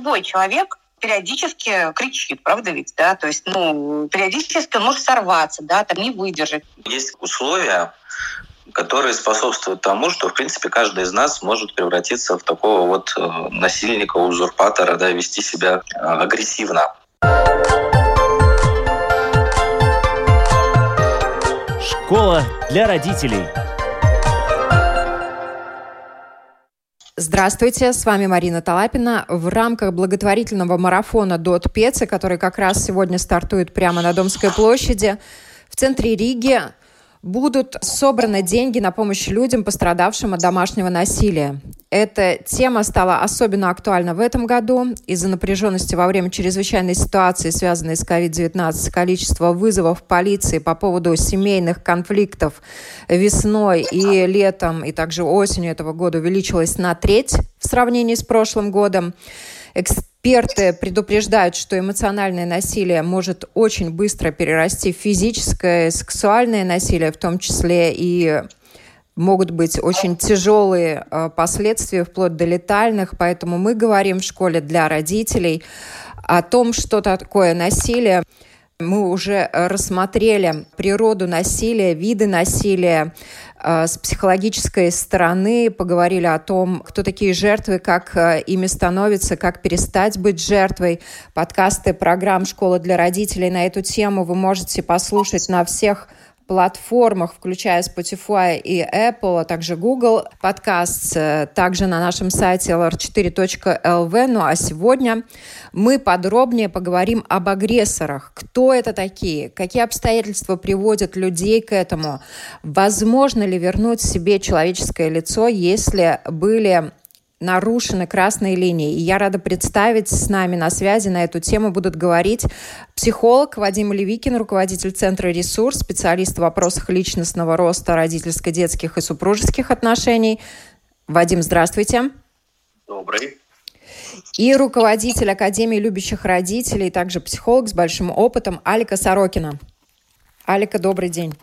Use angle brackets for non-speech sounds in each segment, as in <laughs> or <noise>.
любой человек периодически кричит, правда ведь, да, то есть, ну, периодически он может сорваться, да, там не выдержать. Есть условия, которые способствуют тому, что, в принципе, каждый из нас может превратиться в такого вот э, насильника, узурпатора, да, вести себя э, агрессивно. Школа для родителей. Здравствуйте, с вами Марина Талапина. В рамках благотворительного марафона «Дот Пецы», который как раз сегодня стартует прямо на Домской площади, в центре Риги будут собраны деньги на помощь людям, пострадавшим от домашнего насилия. Эта тема стала особенно актуальна в этом году из-за напряженности во время чрезвычайной ситуации, связанной с COVID-19. Количество вызовов полиции по поводу семейных конфликтов весной и летом, и также осенью этого года увеличилось на треть в сравнении с прошлым годом. Эксперты предупреждают, что эмоциональное насилие может очень быстро перерасти в физическое, сексуальное насилие, в том числе и могут быть очень тяжелые э, последствия, вплоть до летальных. Поэтому мы говорим в школе для родителей о том, что такое насилие. Мы уже рассмотрели природу насилия, виды насилия, Э, с психологической стороны поговорили о том, кто такие жертвы, как э, ими становятся, как перестать быть жертвой. Подкасты программ «Школа для родителей» на эту тему вы можете послушать на всех платформах, включая Spotify и Apple, а также Google подкаст, э, также на нашем сайте lr4.lv. Ну а сегодня мы подробнее поговорим об агрессорах. Кто это такие? Какие обстоятельства приводят людей к этому? Возможно ли вернуть себе человеческое лицо, если были нарушены красные линии. И я рада представить с нами на связи на эту тему будут говорить психолог Вадим Левикин, руководитель Центра «Ресурс», специалист в вопросах личностного роста родительско-детских и супружеских отношений. Вадим, здравствуйте. Добрый. И руководитель Академии любящих родителей, также психолог с большим опытом Алика Сорокина. Алика, добрый день.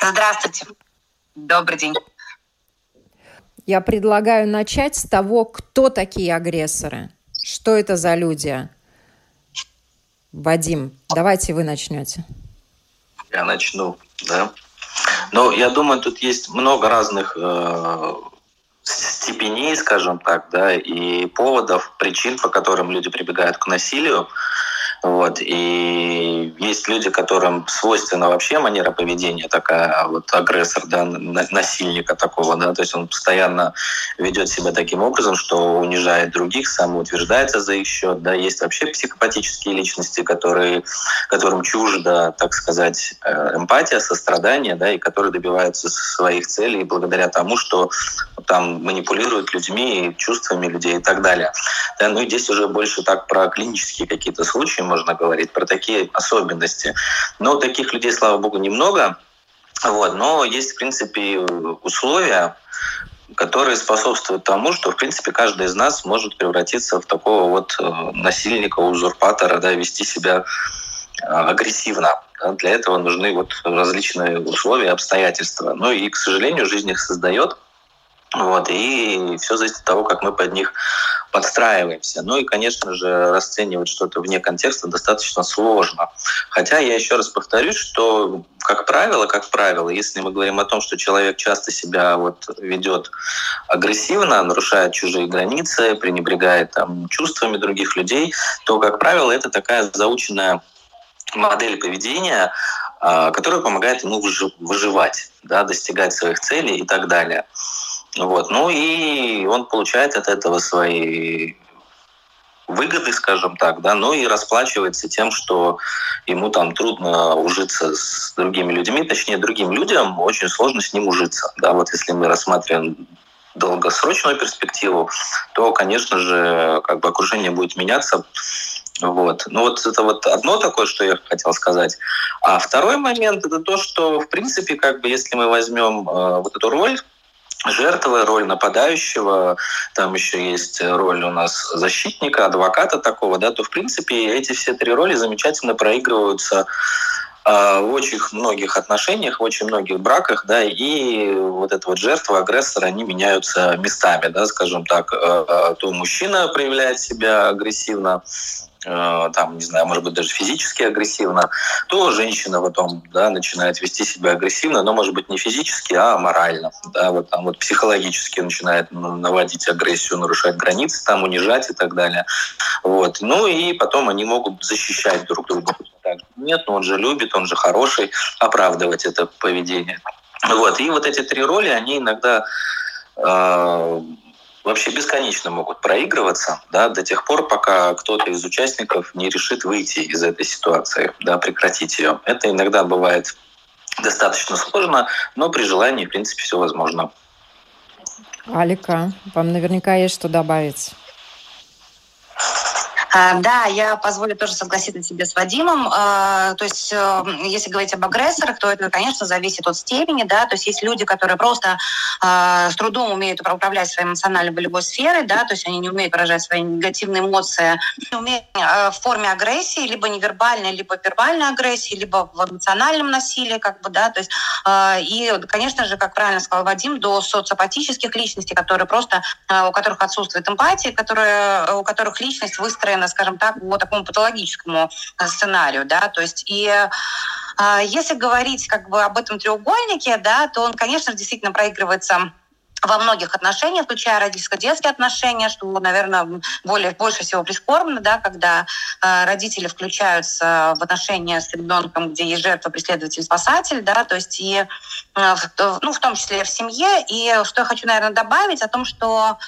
Здравствуйте. Добрый день. Я предлагаю начать с того, кто такие агрессоры. Что это за люди? Вадим, давайте вы начнете. Я начну, да. Ну, я думаю, тут есть много разных э, степеней, скажем так, да, и поводов, причин, по которым люди прибегают к насилию. Вот. И есть люди, которым свойственна вообще манера поведения такая, вот агрессор, да, насильника такого, да, то есть он постоянно ведет себя таким образом, что унижает других, самоутверждается за их счет, да, есть вообще психопатические личности, которые, которым чужда, так сказать, э, эмпатия, сострадание, да, и которые добиваются своих целей благодаря тому, что там манипулируют людьми, чувствами людей и так далее. Да, ну и здесь уже больше так про клинические какие-то случаи можно говорить, про такие особенности. Но таких людей, слава богу, немного. Вот, но есть, в принципе, условия, которые способствуют тому, что, в принципе, каждый из нас может превратиться в такого вот э, насильника, узурпатора, да, вести себя э, агрессивно. Для этого нужны вот различные условия, обстоятельства. Ну и, к сожалению, жизнь их создает. Вот, и все зависит от того, как мы под них подстраиваемся. Ну и, конечно же, расценивать что-то вне контекста достаточно сложно. Хотя я еще раз повторюсь, что, как правило, как правило, если мы говорим о том, что человек часто себя вот ведет агрессивно, нарушает чужие границы, пренебрегает там, чувствами других людей, то, как правило, это такая заученная модель поведения, а, которая помогает ему выживать, да, достигать своих целей и так далее. Вот. Ну и он получает от этого свои выгоды, скажем так, да, ну и расплачивается тем, что ему там трудно ужиться с другими людьми, точнее, другим людям очень сложно с ним ужиться, да, вот если мы рассматриваем долгосрочную перспективу, то, конечно же, как бы окружение будет меняться, вот. Ну вот это вот одно такое, что я хотел сказать. А второй момент это то, что в принципе, как бы, если мы возьмем э, вот эту роль жертвы, роль нападающего, там еще есть роль у нас защитника, адвоката такого, да, то в принципе эти все три роли замечательно проигрываются в очень многих отношениях, в очень многих браках, да, и вот эта вот жертва, агрессор, они меняются местами, да, скажем так. Э, э, то мужчина проявляет себя агрессивно, Э, там, не знаю, может быть, даже физически агрессивно, то женщина потом да, начинает вести себя агрессивно, но, может быть, не физически, а морально. Да, вот там вот психологически начинает наводить агрессию, нарушать границы, там унижать и так далее. Вот. Ну и потом они могут защищать друг друга. Так, нет, ну он же любит, он же хороший, оправдывать это поведение. Вот. И вот эти три роли, они иногда э, вообще бесконечно могут проигрываться да, до тех пор, пока кто-то из участников не решит выйти из этой ситуации, да, прекратить ее. Это иногда бывает достаточно сложно, но при желании, в принципе, все возможно. Алика, вам наверняка есть что добавить. А, да, я позволю тоже согласиться себе с Вадимом. А, то есть, э, если говорить об агрессорах, то это, конечно, зависит от степени, да, то есть есть люди, которые просто а, с трудом умеют управлять своей эмоциональной волевой сферой, да, то есть они не умеют выражать свои негативные эмоции, не умеют в форме агрессии, либо невербальной, либо вербальной агрессии, либо в эмоциональном насилии, как бы, да, то есть, и, конечно же, как правильно сказал Вадим, до социопатических личностей, которые просто, у которых отсутствует эмпатия, которые, у которых личность выстроена выстроена, скажем так, по такому патологическому э, сценарию, да, то есть и э, если говорить как бы об этом треугольнике, да, то он, конечно, действительно проигрывается во многих отношениях, включая родительско-детские отношения, что, наверное, более, больше всего прискорбно, да, когда э, родители включаются в отношения с ребенком, где есть жертва, преследователь, спасатель, да, то есть и, э, ну, в том числе в семье. И что я хочу, наверное, добавить о том, что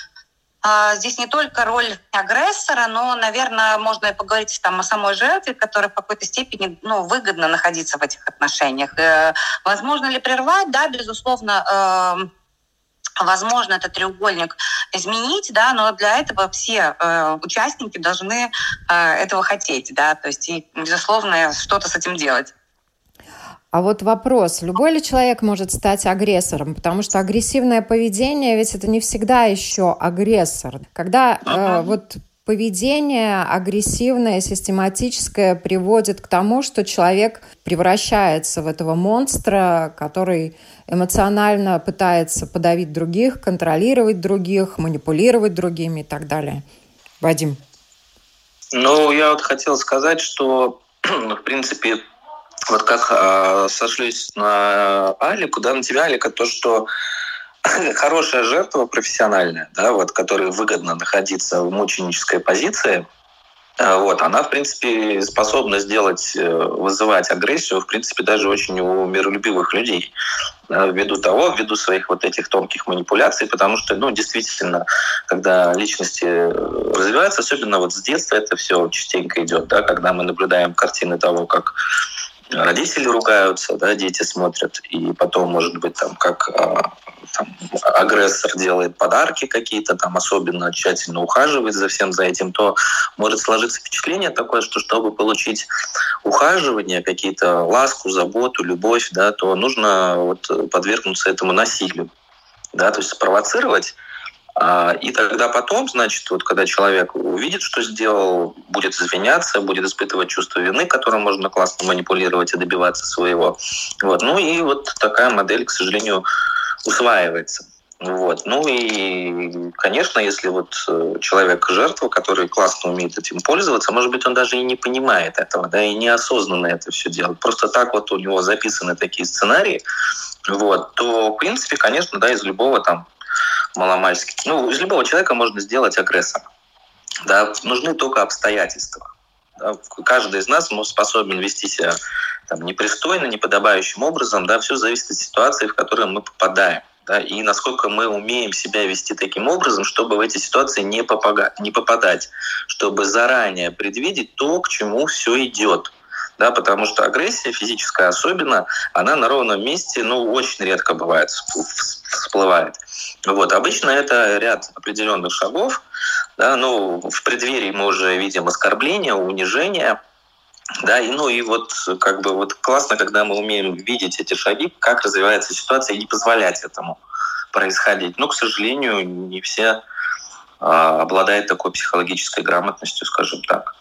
здесь не только роль агрессора, но, наверное, можно и поговорить там о самой жертве, которая в какой-то степени ну, выгодно находиться в этих отношениях. Э, возможно ли прервать? Да, безусловно, эм, возможно этот треугольник изменить, да, но для этого все э, участники должны э, этого хотеть, да, то есть и, безусловно, что-то с этим делать. А вот вопрос, любой ли человек может стать агрессором? Потому что агрессивное поведение, ведь это не всегда еще агрессор. Когда э, вот поведение агрессивное, систематическое приводит к тому, что человек превращается в этого монстра, который эмоционально пытается подавить других, контролировать других, манипулировать другими и так далее. Вадим. Ну, я вот хотел сказать, что, <clears throat> в принципе, вот как э, сошлюсь на Алику, да, на тебя, Алика, то, что <laughs> хорошая жертва профессиональная, да, вот, которой выгодно находиться в мученической позиции, э, вот, она, в принципе, способна сделать, э, вызывать агрессию, в принципе, даже очень у миролюбивых людей, ввиду того, ввиду своих вот этих тонких манипуляций, потому что, ну, действительно, когда личности развиваются, особенно вот с детства это все частенько идет, да, когда мы наблюдаем картины того, как родители ругаются, да, дети смотрят, и потом, может быть, там, как а, там, агрессор делает подарки какие-то, там особенно тщательно ухаживает за всем за этим, то может сложиться впечатление такое, что чтобы получить ухаживание, какие-то ласку, заботу, любовь, да, то нужно вот подвергнуться этому насилию, да, то есть спровоцировать и тогда потом, значит, вот когда человек увидит, что сделал, будет извиняться, будет испытывать чувство вины, которым можно классно манипулировать и добиваться своего. Вот. Ну и вот такая модель, к сожалению, усваивается. Вот. Ну и, конечно, если вот э, человек жертва, который классно умеет этим пользоваться, может быть, он даже и не понимает этого, да, и неосознанно это все делает. Просто так вот у него записаны такие сценарии, вот, то, в принципе, конечно, да, из любого там маломальски. Ну, из любого человека можно сделать агрессора. Да, нужны только обстоятельства. Да, каждый из нас способен вести себя там, непристойно, неподобающим образом. Да, все зависит от ситуации, в которую мы попадаем. Да, и насколько мы умеем себя вести таким образом, чтобы в эти ситуации не, попадать, не попадать, чтобы заранее предвидеть то, к чему все идет да, потому что агрессия физическая особенно, она на ровном месте, ну, очень редко бывает, всплывает. Вот, обычно это ряд определенных шагов, да, ну, в преддверии мы уже видим оскорбление, унижение, да, и, ну и вот как бы вот классно, когда мы умеем видеть эти шаги, как развивается ситуация, и не позволять этому происходить. Но, к сожалению, не все а, обладают такой психологической грамотностью, скажем так.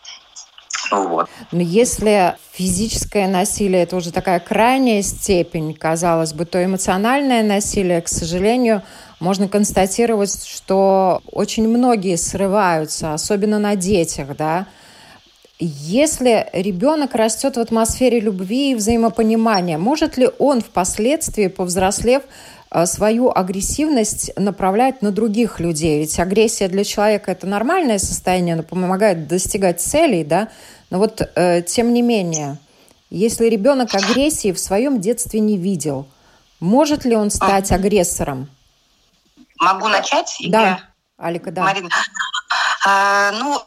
Вот. Но если физическое насилие это уже такая крайняя степень, казалось бы, то эмоциональное насилие, к сожалению, можно констатировать, что очень многие срываются, особенно на детях, да. Если ребенок растет в атмосфере любви и взаимопонимания, может ли он впоследствии, повзрослев, э, свою агрессивность направлять на других людей? Ведь агрессия для человека это нормальное состояние, она помогает достигать целей, да. Но вот э, тем не менее, если ребенок агрессии в своем детстве не видел, может ли он стать агрессором? Могу начать? Да, Алика, да. Марина. А, ну,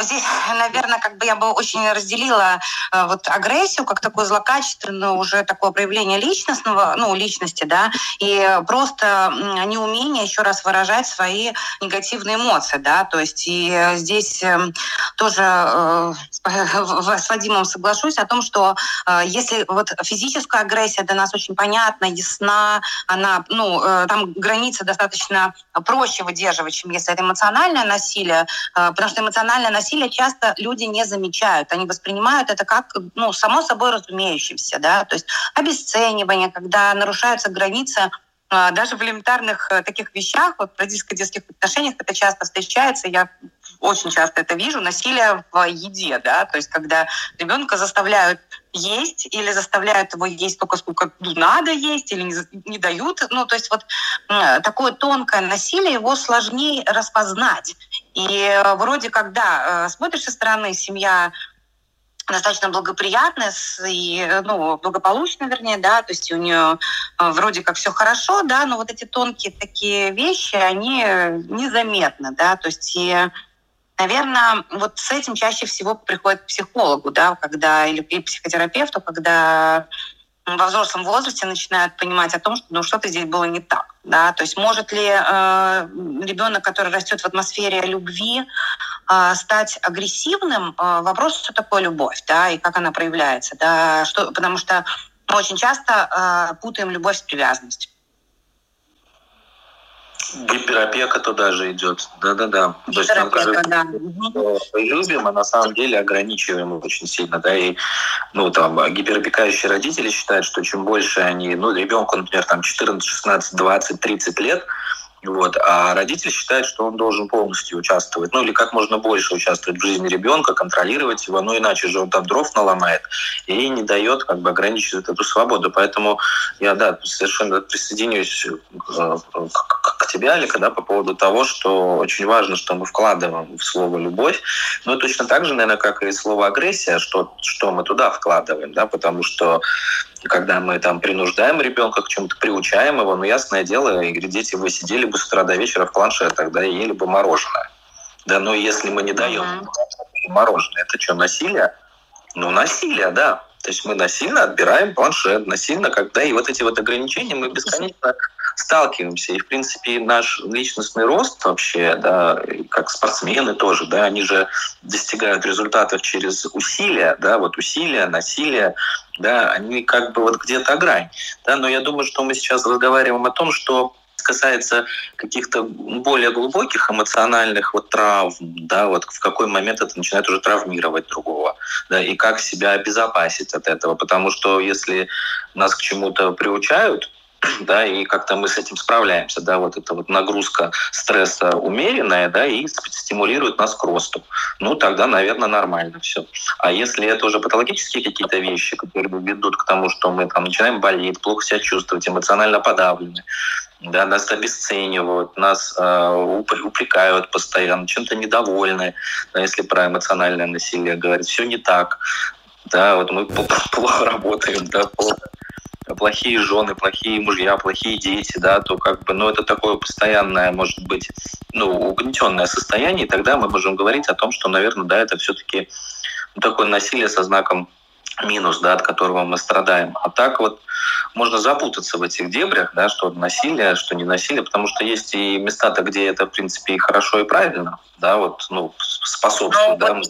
Здесь, наверное, как бы я бы очень разделила э, вот агрессию как такое злокачественное уже такое проявление личностного, ну, личности, да, и просто неумение еще раз выражать свои негативные эмоции, да, то есть и здесь эм, тоже э, с Вадимом соглашусь о том, что э, если вот физическая агрессия для нас очень понятна, ясна, она, ну, там границы достаточно проще выдерживать, чем если это эмоциональное насилие, потому что эмоциональное насилие насилие часто люди не замечают. Они воспринимают это как, ну, само собой разумеющимся, да, то есть обесценивание, когда нарушаются границы а, даже в элементарных э, таких вещах, вот в родительско-детских отношениях это часто встречается, я очень часто это вижу, насилие в еде, да, то есть когда ребенка заставляют есть или заставляют его есть только сколько надо есть или не, не дают, ну, то есть вот такое тонкое насилие, его сложнее распознать. И вроде когда э, смотришь со стороны, семья достаточно благоприятная и ну, благополучная, вернее, да, то есть у нее э, вроде как все хорошо, да, но вот эти тонкие такие вещи, они незаметны, да, то есть и Наверное, вот с этим чаще всего приходит к психологу, да, когда или и психотерапевту, когда взрослом возрасте начинают понимать о том, что ну, что-то здесь было не так. Да? То есть может ли э, ребенок, который растет в атмосфере любви, э, стать агрессивным? Э, вопрос, что такое любовь, да, и как она проявляется. Да? Что, потому что мы очень часто э, путаем любовь с привязанностью. Гиперопека туда же идет. Да-да-да. То есть нам кажется, да. мы любим, а на самом деле ограничиваем очень сильно. Да, и ну, там, гиперопекающие родители считают, что чем больше они, ну, ребенку, например, там 14, 16, 20, 30 лет, вот. А родитель считает, что он должен полностью участвовать, ну или как можно больше участвовать в жизни ребенка, контролировать его, ну иначе же он там дров наломает и не дает, как бы ограничивает эту свободу. Поэтому я, да, совершенно присоединюсь э, к, к тебе, Алика, да, по поводу того, что очень важно, что мы вкладываем в слово «любовь». Ну точно так же, наверное, как и слово «агрессия», что, что мы туда вкладываем, да, потому что когда мы там принуждаем ребенка к чему-то, приучаем его, ну, ясное дело, и дети, вы сидели бы с утра до вечера в планшетах, да, и ели бы мороженое. Да, но если мы не даем mm-hmm. мороженое, это что, насилие? Ну, насилие, да. То есть мы насильно отбираем планшет, насильно, когда и вот эти вот ограничения мы бесконечно сталкиваемся. И, в принципе, наш личностный рост вообще, да, как спортсмены тоже, да, они же достигают результатов через усилия, да, вот усилия, насилие, да, они как бы вот где-то грань. Да, но я думаю, что мы сейчас разговариваем о том, что касается каких-то более глубоких эмоциональных вот травм, да, вот в какой момент это начинает уже травмировать другого, да, и как себя обезопасить от этого, потому что если нас к чему-то приучают, <clears throat> да, и как-то мы с этим справляемся, да, вот эта вот нагрузка стресса умеренная, да, и стимулирует нас к росту. Ну, тогда, наверное, нормально все. А если это уже патологические какие-то вещи, которые ведут к тому, что мы там начинаем болеть, плохо себя чувствовать, эмоционально подавлены, да, нас обесценивают, нас э, упрекают постоянно, чем-то недовольны, да, если про эмоциональное насилие говорить, все не так, да, вот мы <laughs> плохо работаем, да, плохо плохие жены, плохие мужья, плохие дети, да, то как бы, ну, это такое постоянное, может быть, ну, угнетенное состояние, и тогда мы можем говорить о том, что, наверное, да, это все-таки ну, такое насилие со знаком минус, да, от которого мы страдаем. А так вот можно запутаться в этих дебрях, да, что насилие, что не насилие, потому что есть и места-то, где это, в принципе, и хорошо, и правильно, да, вот, ну, способствует, да.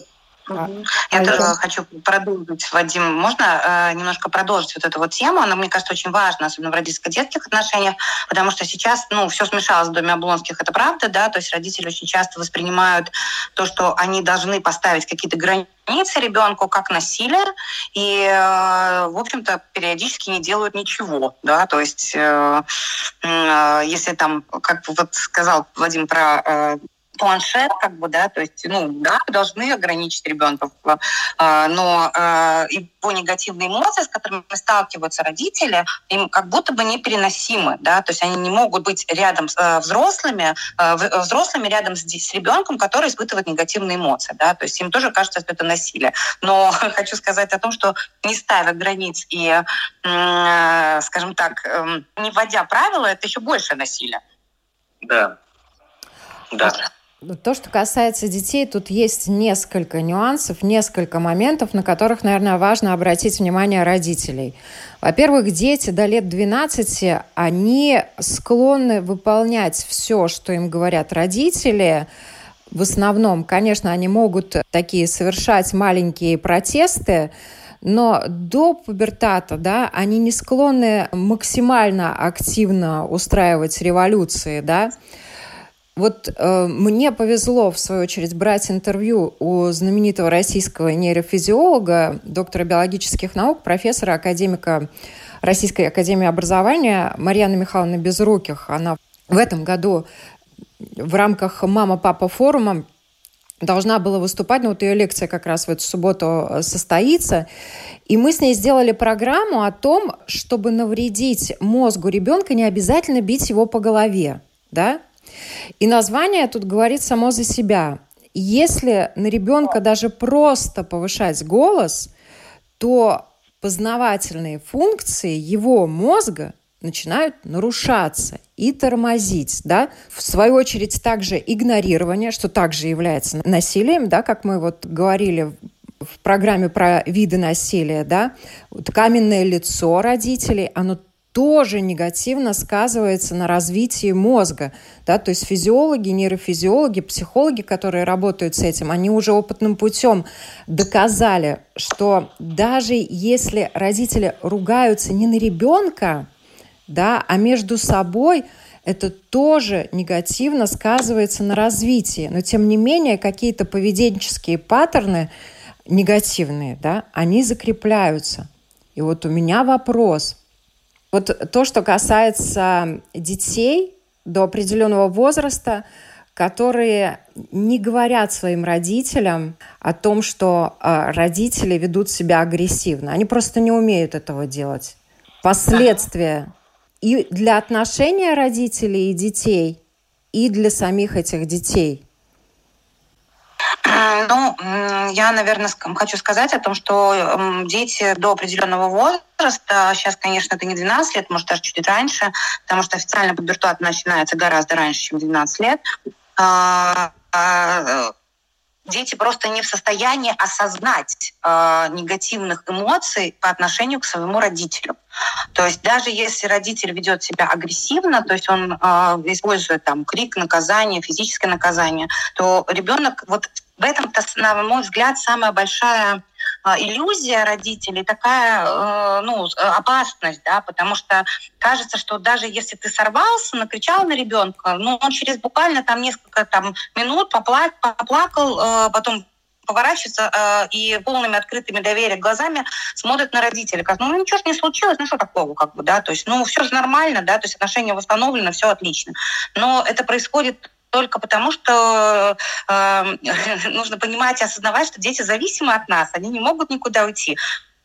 Я а тоже еще? хочу продолжить, Вадим, можно э, немножко продолжить вот эту вот тему? Она, мне кажется, очень важна, особенно в родительско-детских отношениях, потому что сейчас, ну, все смешалось в доме Облонских, это правда, да, то есть родители очень часто воспринимают то, что они должны поставить какие-то границы ребенку как насилие, и, э, в общем-то, периодически не делают ничего, да, то есть э, э, если там, как вот сказал Вадим про планшет, как бы, да, то есть, ну, да, должны ограничить ребенка, а, но а, его негативные эмоции, с которыми сталкиваются родители, им как будто бы непереносимы, да, то есть они не могут быть рядом с а, взрослыми, взрослыми рядом с, с ребенком, который испытывает негативные эмоции, да, то есть им тоже кажется, что это насилие. Но <laughs> хочу сказать о том, что не ставя границ и, скажем так, эм, не вводя правила, это еще больше насилие. Да. Да. То, что касается детей, тут есть несколько нюансов, несколько моментов, на которых, наверное, важно обратить внимание родителей. Во-первых, дети до лет 12, они склонны выполнять все, что им говорят родители. В основном, конечно, они могут такие совершать маленькие протесты, но до пубертата, да, они не склонны максимально активно устраивать революции, да, вот э, мне повезло, в свою очередь, брать интервью у знаменитого российского нейрофизиолога, доктора биологических наук, профессора, академика Российской академии образования Марьяны Михайловны Безруких. Она в этом году в рамках «Мама-папа» форума должна была выступать, но вот ее лекция как раз в эту субботу э, состоится. И мы с ней сделали программу о том, чтобы навредить мозгу ребенка, не обязательно бить его по голове. Да? И название тут говорит само за себя. Если на ребенка даже просто повышать голос, то познавательные функции его мозга начинают нарушаться и тормозить, да. В свою очередь также игнорирование, что также является насилием, да, как мы вот говорили в программе про виды насилия, да. Вот каменное лицо родителей, оно тоже негативно сказывается на развитии мозга. Да? То есть физиологи, нейрофизиологи, психологи, которые работают с этим, они уже опытным путем доказали, что даже если родители ругаются не на ребенка, да, а между собой, это тоже негативно сказывается на развитии. Но тем не менее какие-то поведенческие паттерны негативные, да, они закрепляются. И вот у меня вопрос – вот то, что касается детей до определенного возраста, которые не говорят своим родителям о том, что э, родители ведут себя агрессивно. Они просто не умеют этого делать. Последствия и для отношения родителей и детей, и для самих этих детей – ну, я, наверное, хочу сказать о том, что дети до определенного возраста, сейчас, конечно, это не 12 лет, может, даже чуть раньше, потому что официально пубертат начинается гораздо раньше, чем 12 лет, а, а, дети просто не в состоянии осознать э, негативных эмоций по отношению к своему родителю. То есть даже если родитель ведет себя агрессивно, то есть он э, использует там крик, наказание, физическое наказание, то ребенок вот в этом-то, на мой взгляд, самая большая а, иллюзия родителей, такая э, ну, опасность, да, потому что кажется, что даже если ты сорвался, накричал на ребенка, ну, он через буквально там несколько там, минут попла- поплакал, э, потом поворачивается э, и полными открытыми доверия глазами смотрит на родителей, как, ну, ничего ж не случилось, ну, что такого, как бы, да, то есть, ну, все же нормально, да, то есть отношения восстановлены, все отлично. Но это происходит только потому, что э, <laughs> нужно понимать и осознавать, что дети зависимы от нас, они не могут никуда уйти.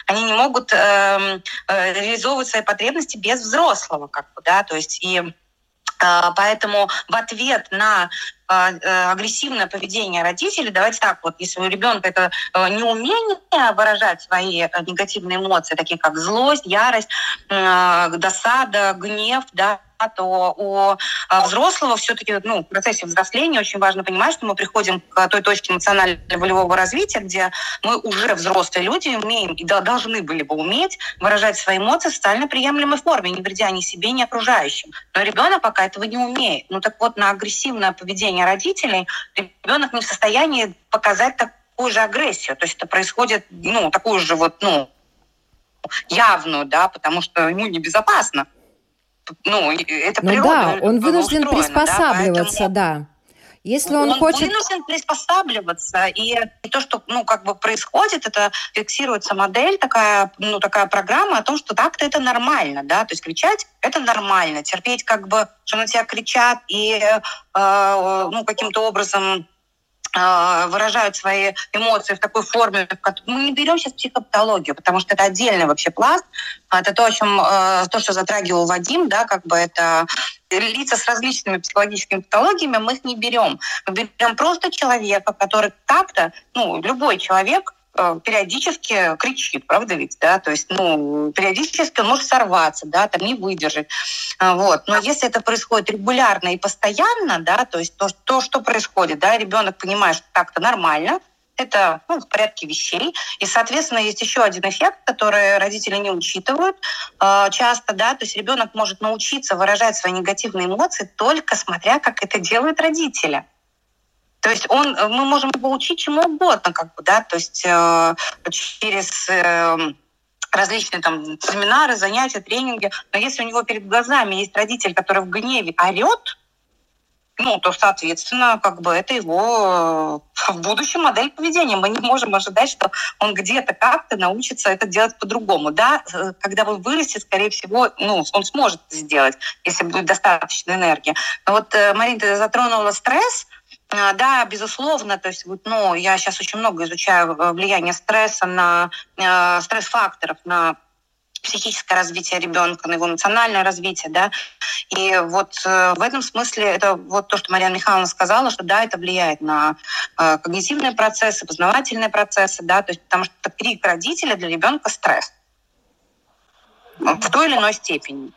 Они не могут э, э, реализовывать свои потребности без взрослого, как бы, да, то есть и э, Поэтому в ответ на агрессивное поведение родителей, давайте так, вот если у ребенка это неумение выражать свои негативные эмоции, такие как злость, ярость, досада, гнев, да, то у а, взрослого все-таки ну, в процессе взросления очень важно понимать, что мы приходим к той точке эмоционально-волевого развития, где мы уже взрослые люди умеем и должны были бы уметь выражать свои эмоции в социально приемлемой форме, не вредя ни себе, ни окружающим. Но ребенок пока этого не умеет. Ну так вот, на агрессивное поведение родителей ребенок не в состоянии показать так такую же агрессию. То есть это происходит, ну, такую же вот, ну, явную, да, потому что ему небезопасно. Ну, это ну, природа. Да, он вынужден приспосабливаться, да. Поэтому... да. Если он, он хочет... вынужден приспосабливаться, и, то, что ну, как бы происходит, это фиксируется модель, такая, ну, такая программа о том, что так-то это нормально, да, то есть кричать – это нормально, терпеть как бы, что на тебя кричат и э, ну, каким-то образом выражают свои эмоции в такой форме. Мы не берем сейчас психопатологию, потому что это отдельный вообще пласт. Это то, о чем, э, то, что затрагивал Вадим, да, как бы это лица с различными психологическими патологиями, мы их не берем. Мы берем просто человека, который как-то, ну, любой человек периодически кричит, правда ведь, да, то есть, ну, периодически он может сорваться, да, там не выдержать, а, вот, но если это происходит регулярно и постоянно, да, то есть то, то что происходит, да, ребенок понимает, что так-то нормально, это ну, в порядке вещей. И, соответственно, есть еще один эффект, который родители не учитывают э, часто, да, то есть ребенок может научиться выражать свои негативные эмоции только смотря, как это делают родители. То есть он, э, мы можем его учить чему угодно, как бы, да, то есть э, через э, различные там семинары, занятия, тренинги. Но если у него перед глазами есть родитель, который в гневе орет, ну, то, соответственно, как бы это его э, в будущем модель поведения. Мы не можем ожидать, что он где-то как-то научится это делать по-другому. Да, э, когда он вырастет, скорее всего, ну, он сможет это сделать, если будет достаточно энергии. Но вот, Марина, ты затронула стресс. А, да, безусловно, то есть вот, ну, я сейчас очень много изучаю э, влияние стресса на э, стресс-факторов на психическое развитие ребенка, на его эмоциональное развитие, да, и вот э, в этом смысле это вот то, что Марьяна Михайловна сказала, что да, это влияет на э, когнитивные процессы, познавательные процессы, да, то есть потому что крик родителя для ребенка стресс в той или иной степени.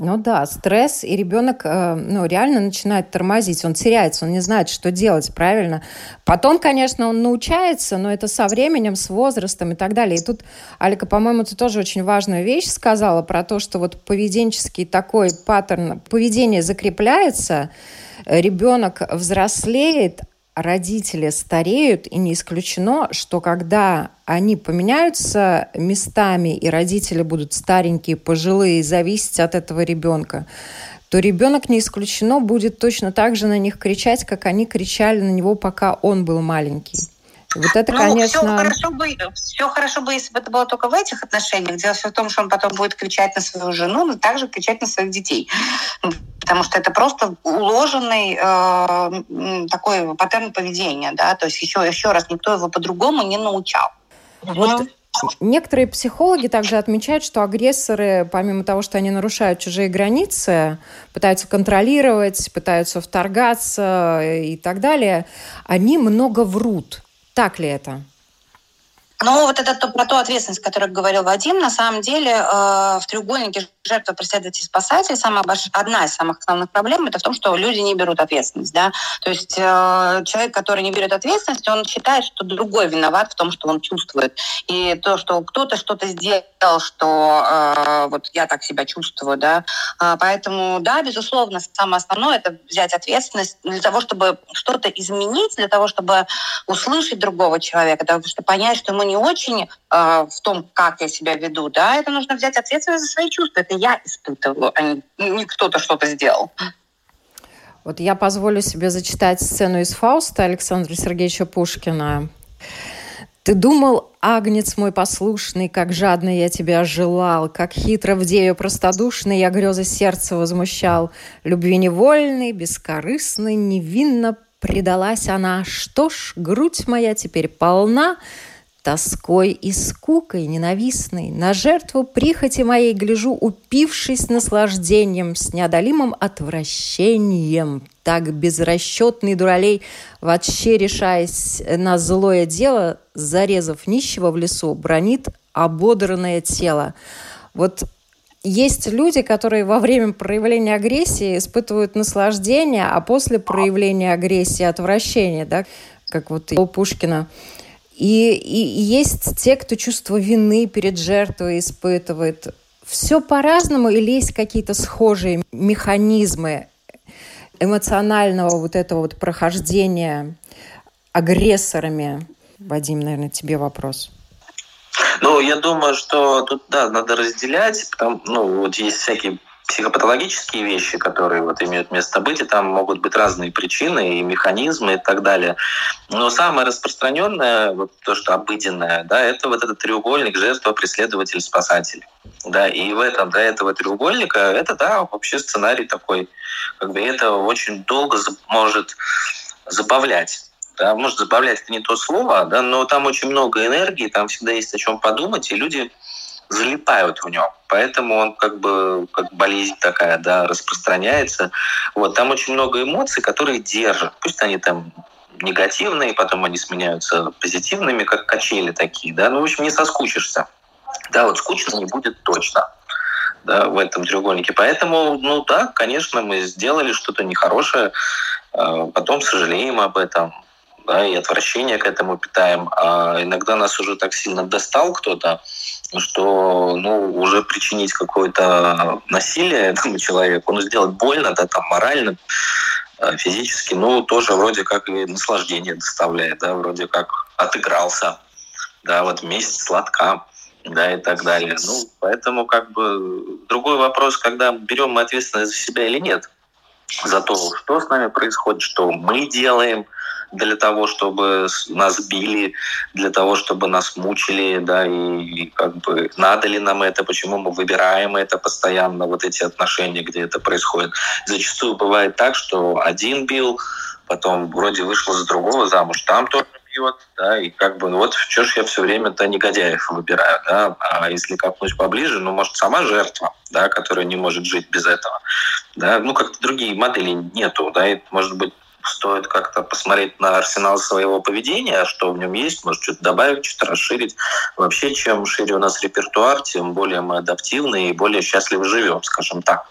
Ну да, стресс, и ребенок э, ну, реально начинает тормозить, он теряется, он не знает, что делать, правильно? Потом, конечно, он научается, но это со временем, с возрастом и так далее. И тут, Алика, по-моему, ты тоже очень важную вещь сказала про то, что вот поведенческий такой паттерн поведения закрепляется, ребенок взрослеет, родители стареют, и не исключено, что когда они поменяются местами, и родители будут старенькие, пожилые, зависеть от этого ребенка, то ребенок не исключено будет точно так же на них кричать, как они кричали на него, пока он был маленький. Вот это, ну, конечно... Все хорошо, бы, все хорошо бы, если бы это было только в этих отношениях. Дело все в том, что он потом будет кричать на свою жену, но также кричать на своих детей. Потому что это просто уложенный э, такой паттерн поведения. Да? То есть еще, еще раз, никто его по-другому не научал. Вот Некоторые психологи также отмечают, что агрессоры, помимо того, что они нарушают чужие границы, пытаются контролировать, пытаются вторгаться и так далее, они много врут. Так ли это? Ну, вот это то, про ту ответственность, о которой говорил Вадим, на самом деле э, в треугольнике жертва, преследователь, спасатель, самая большая, одна из самых основных проблем это в том, что люди не берут ответственность. Да? То есть э, человек, который не берет ответственность, он считает, что другой виноват в том, что он чувствует. И то, что кто-то что-то сделал, что э, вот я так себя чувствую. Да? Э, поэтому, да, безусловно, самое основное это взять ответственность для того, чтобы что-то изменить, для того, чтобы услышать другого человека, для того, чтобы понять, что ему не очень э, в том, как я себя веду, да, это нужно взять ответственность за свои чувства. Это я испытываю, а не, кто-то что-то сделал. Вот я позволю себе зачитать сцену из Фауста Александра Сергеевича Пушкина. Ты думал, агнец мой послушный, как жадно я тебя желал, как хитро в деве простодушный я грезы сердца возмущал. Любви невольной, бескорыстной, невинно предалась она. Что ж, грудь моя теперь полна, тоской и скукой ненавистной, На жертву прихоти моей гляжу, упившись наслаждением, С неодолимым отвращением. Так безрасчетный дуралей, вообще решаясь на злое дело, Зарезав нищего в лесу, бронит ободранное тело. Вот есть люди, которые во время проявления агрессии испытывают наслаждение, а после проявления агрессии отвращение, да, как вот у Пушкина. И, и, есть те, кто чувство вины перед жертвой испытывает. Все по-разному или есть какие-то схожие механизмы эмоционального вот этого вот прохождения агрессорами? Вадим, наверное, тебе вопрос. Ну, я думаю, что тут, да, надо разделять, потому, ну, вот есть всякие психопатологические вещи, которые вот имеют место быть, и там могут быть разные причины и механизмы и так далее. Но самое распространенное, вот то, что обыденное, да, это вот этот треугольник жертва, преследователь, спасатель. Да, и в этом, до этого треугольника, это, да, вообще сценарий такой, как бы это очень долго может забавлять да, может, забавлять это не то слово, да, но там очень много энергии, там всегда есть о чем подумать, и люди залипают в нем. Поэтому он как бы как болезнь такая, да, распространяется. Вот, там очень много эмоций, которые держат. Пусть они там негативные, потом они сменяются позитивными, как качели такие, да. Ну, в общем, не соскучишься. Да, вот скучно не будет точно да, в этом треугольнике. Поэтому, ну да, конечно, мы сделали что-то нехорошее, а потом сожалеем об этом, да, и отвращение к этому питаем. А иногда нас уже так сильно достал кто-то, что ну, уже причинить какое-то насилие этому человеку, ну, сделать больно, да, там, морально, э, физически, ну, тоже вроде как и наслаждение доставляет, да, вроде как отыгрался, да, вот месяц сладка, да, и так далее. Ну, поэтому как бы другой вопрос, когда берем мы ответственность за себя или нет, за то, что с нами происходит, что мы делаем – для того, чтобы нас били, для того, чтобы нас мучили, да, и как бы надо ли нам это, почему мы выбираем это постоянно, вот эти отношения, где это происходит. Зачастую бывает так, что один бил, потом вроде вышел за другого замуж, там тоже бьет, да, и как бы вот что ж я все время-то негодяев выбираю, да, а если копнуть поближе, ну, может, сама жертва, да, которая не может жить без этого, да, ну, как-то другие модели нету, да, и, может быть, стоит как-то посмотреть на арсенал своего поведения, что в нем есть, может что-то добавить, что-то расширить. Вообще, чем шире у нас репертуар, тем более мы адаптивны и более счастливо живем, скажем так.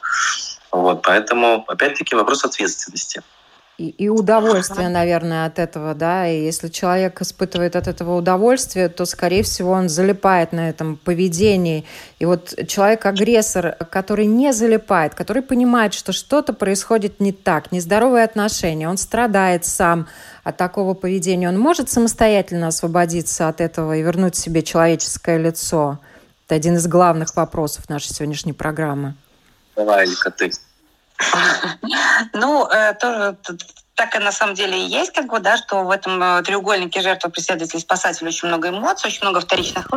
Вот, поэтому, опять-таки, вопрос ответственности и, удовольствие, наверное, от этого, да. И если человек испытывает от этого удовольствие, то, скорее всего, он залипает на этом поведении. И вот человек-агрессор, который не залипает, который понимает, что что-то происходит не так, нездоровые отношения, он страдает сам от такого поведения, он может самостоятельно освободиться от этого и вернуть себе человеческое лицо. Это один из главных вопросов нашей сегодняшней программы. Давай, Элька, ты. <laughs> Ну, э, тоже так и на самом деле и есть, как бы, да, что в этом э, треугольнике жертва, преследователь, спасатель очень много эмоций, очень много вторичных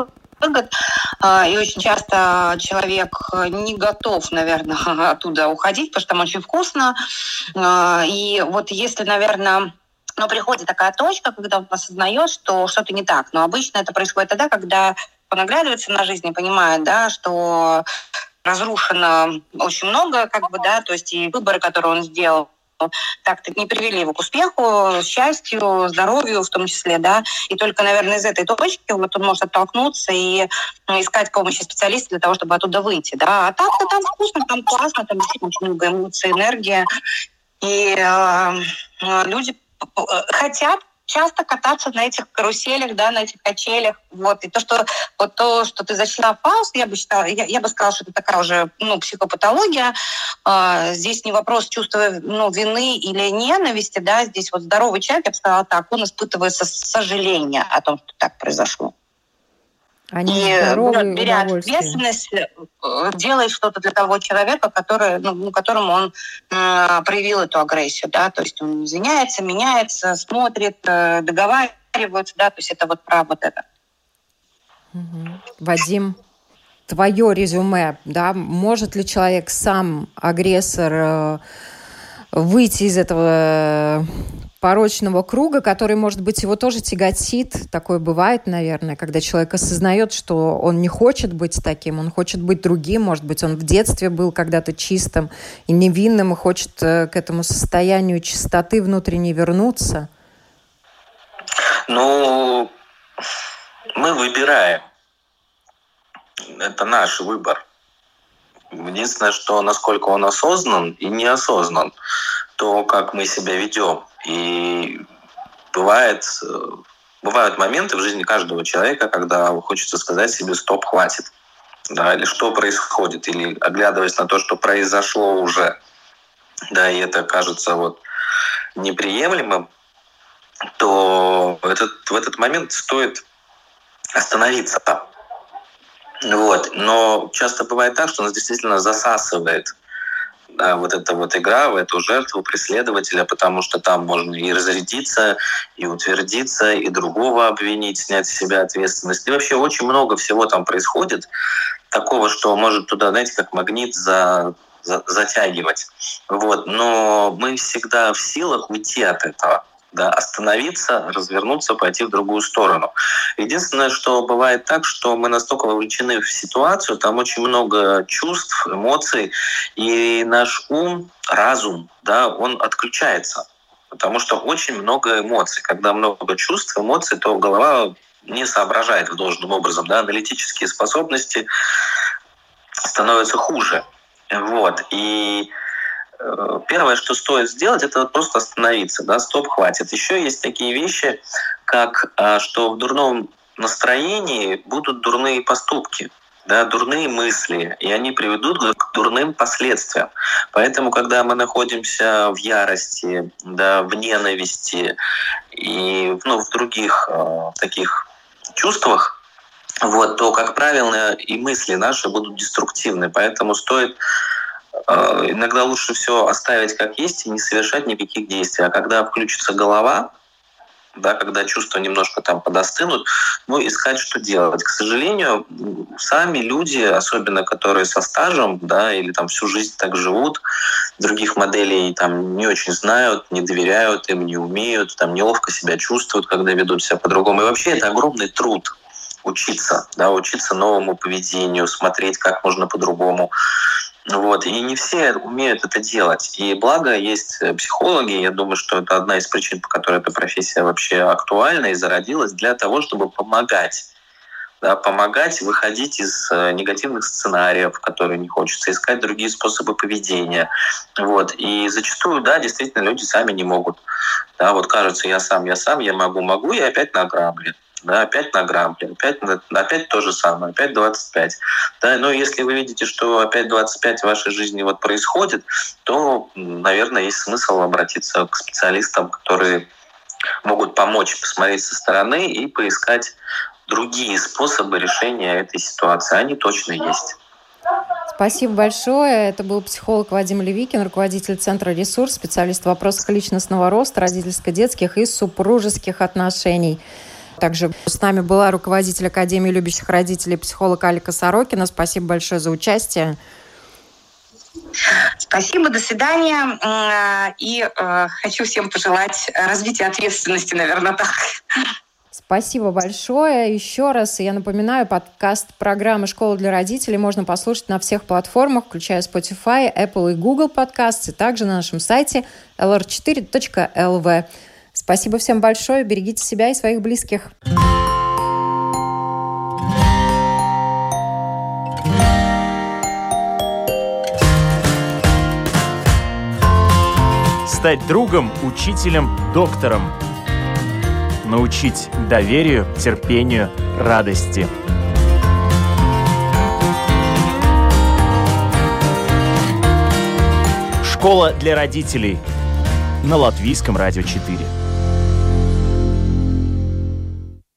выгод. А, и очень часто человек не готов, наверное, <laughs> оттуда уходить, потому что там очень вкусно. А, и вот если, наверное, но приходит такая точка, когда он осознает, что что-то не так. Но обычно это происходит тогда, когда он оглядывается на жизнь и понимает, да, что разрушено очень много, как бы, да, то есть и выборы, которые он сделал, так-то не привели его к успеху, счастью, здоровью в том числе, да, и только, наверное, из этой точки вот он может оттолкнуться и ну, искать помощи специалиста для того, чтобы оттуда выйти, да, а так-то там вкусно, там классно, там очень много эмоций, энергия, и э, люди хотят часто кататься на этих каруселях, да, на этих качелях. Вот. И то, что, вот то, что ты зачла пауз, я бы считала, я, я бы сказала, что это такая уже ну, психопатология. А, здесь не вопрос чувства ну, вины или ненависти, да, здесь вот здоровый человек, я бы сказала так, он испытывает сожаление о том, что так произошло. Они и здоровые, беря ответственность, э, делает что-то для того человека, который, ну, которому он э, проявил эту агрессию, да, то есть он извиняется, меняется, смотрит, э, договаривается, да, то есть это вот про вот это. Угу. Вадим, твое резюме, да, может ли человек сам, агрессор, э, выйти из этого порочного круга, который, может быть, его тоже тяготит. Такое бывает, наверное, когда человек осознает, что он не хочет быть таким, он хочет быть другим. Может быть, он в детстве был когда-то чистым и невинным и хочет э, к этому состоянию чистоты внутренней вернуться. Ну, мы выбираем. Это наш выбор. Единственное, что насколько он осознан и неосознан, то, как мы себя ведем. И бывает, э, бывают моменты в жизни каждого человека, когда хочется сказать себе «стоп, хватит». Да, или что происходит, или оглядываясь на то, что произошло уже. Да, и это кажется вот неприемлемым, то этот, в этот момент стоит остановиться. Вот. Но часто бывает так, что нас действительно засасывает вот эта вот игра в эту жертву преследователя, потому что там можно и разрядиться, и утвердиться, и другого обвинить, снять с себя ответственность. И вообще очень много всего там происходит такого, что может туда, знаете, как магнит за, за, затягивать. Вот. Но мы всегда в силах уйти от этого да, остановиться, развернуться, пойти в другую сторону. Единственное, что бывает так, что мы настолько вовлечены в ситуацию, там очень много чувств, эмоций, и наш ум, разум, да, он отключается. Потому что очень много эмоций. Когда много чувств, эмоций, то голова не соображает в должным образом. Да? Аналитические способности становятся хуже. Вот. И первое, что стоит сделать, это просто остановиться, да, стоп, хватит. Еще есть такие вещи, как а, что в дурном настроении будут дурные поступки, да, дурные мысли, и они приведут к дурным последствиям. Поэтому, когда мы находимся в ярости, да, в ненависти и ну, в других э, таких чувствах, вот, то, как правило, и мысли наши будут деструктивны. Поэтому стоит иногда лучше все оставить как есть и не совершать никаких действий. А когда включится голова, да, когда чувства немножко там подостынут, ну, искать, что делать. К сожалению, сами люди, особенно которые со стажем, да, или там всю жизнь так живут, других моделей там не очень знают, не доверяют им, не умеют, там неловко себя чувствуют, когда ведут себя по-другому. И вообще это огромный труд учиться, да, учиться новому поведению, смотреть, как можно по-другому. Вот. И не все умеют это делать. И благо есть э, психологи, я думаю, что это одна из причин, по которой эта профессия вообще актуальна и зародилась, для того, чтобы помогать да, помогать выходить из э, негативных сценариев, которые не хочется, искать другие способы поведения. Вот. И зачастую, да, действительно, люди сами не могут. Да, вот кажется, я сам, я сам, я могу, могу, и опять на грабли да, опять на грамм, опять, опять то же самое, опять 25. Да, но если вы видите, что опять 25 в вашей жизни вот происходит, то, наверное, есть смысл обратиться к специалистам, которые могут помочь посмотреть со стороны и поискать другие способы решения этой ситуации. Они точно есть. Спасибо большое. Это был психолог Вадим Левикин, руководитель Центра «Ресурс», специалист в вопросах личностного роста, родительско-детских и супружеских отношений. Также с нами была руководитель Академии любящих родителей, психолог Алика Сорокина. Спасибо большое за участие. Спасибо, до свидания. И э, хочу всем пожелать развития ответственности, наверное, так. Спасибо большое. Еще раз я напоминаю, подкаст программы «Школа для родителей» можно послушать на всех платформах, включая Spotify, Apple и Google подкасты, также на нашем сайте lr4.lv. Спасибо всем большое. Берегите себя и своих близких. Стать другом, учителем, доктором. Научить доверию, терпению, радости. Школа для родителей – на Латвийском радио 4.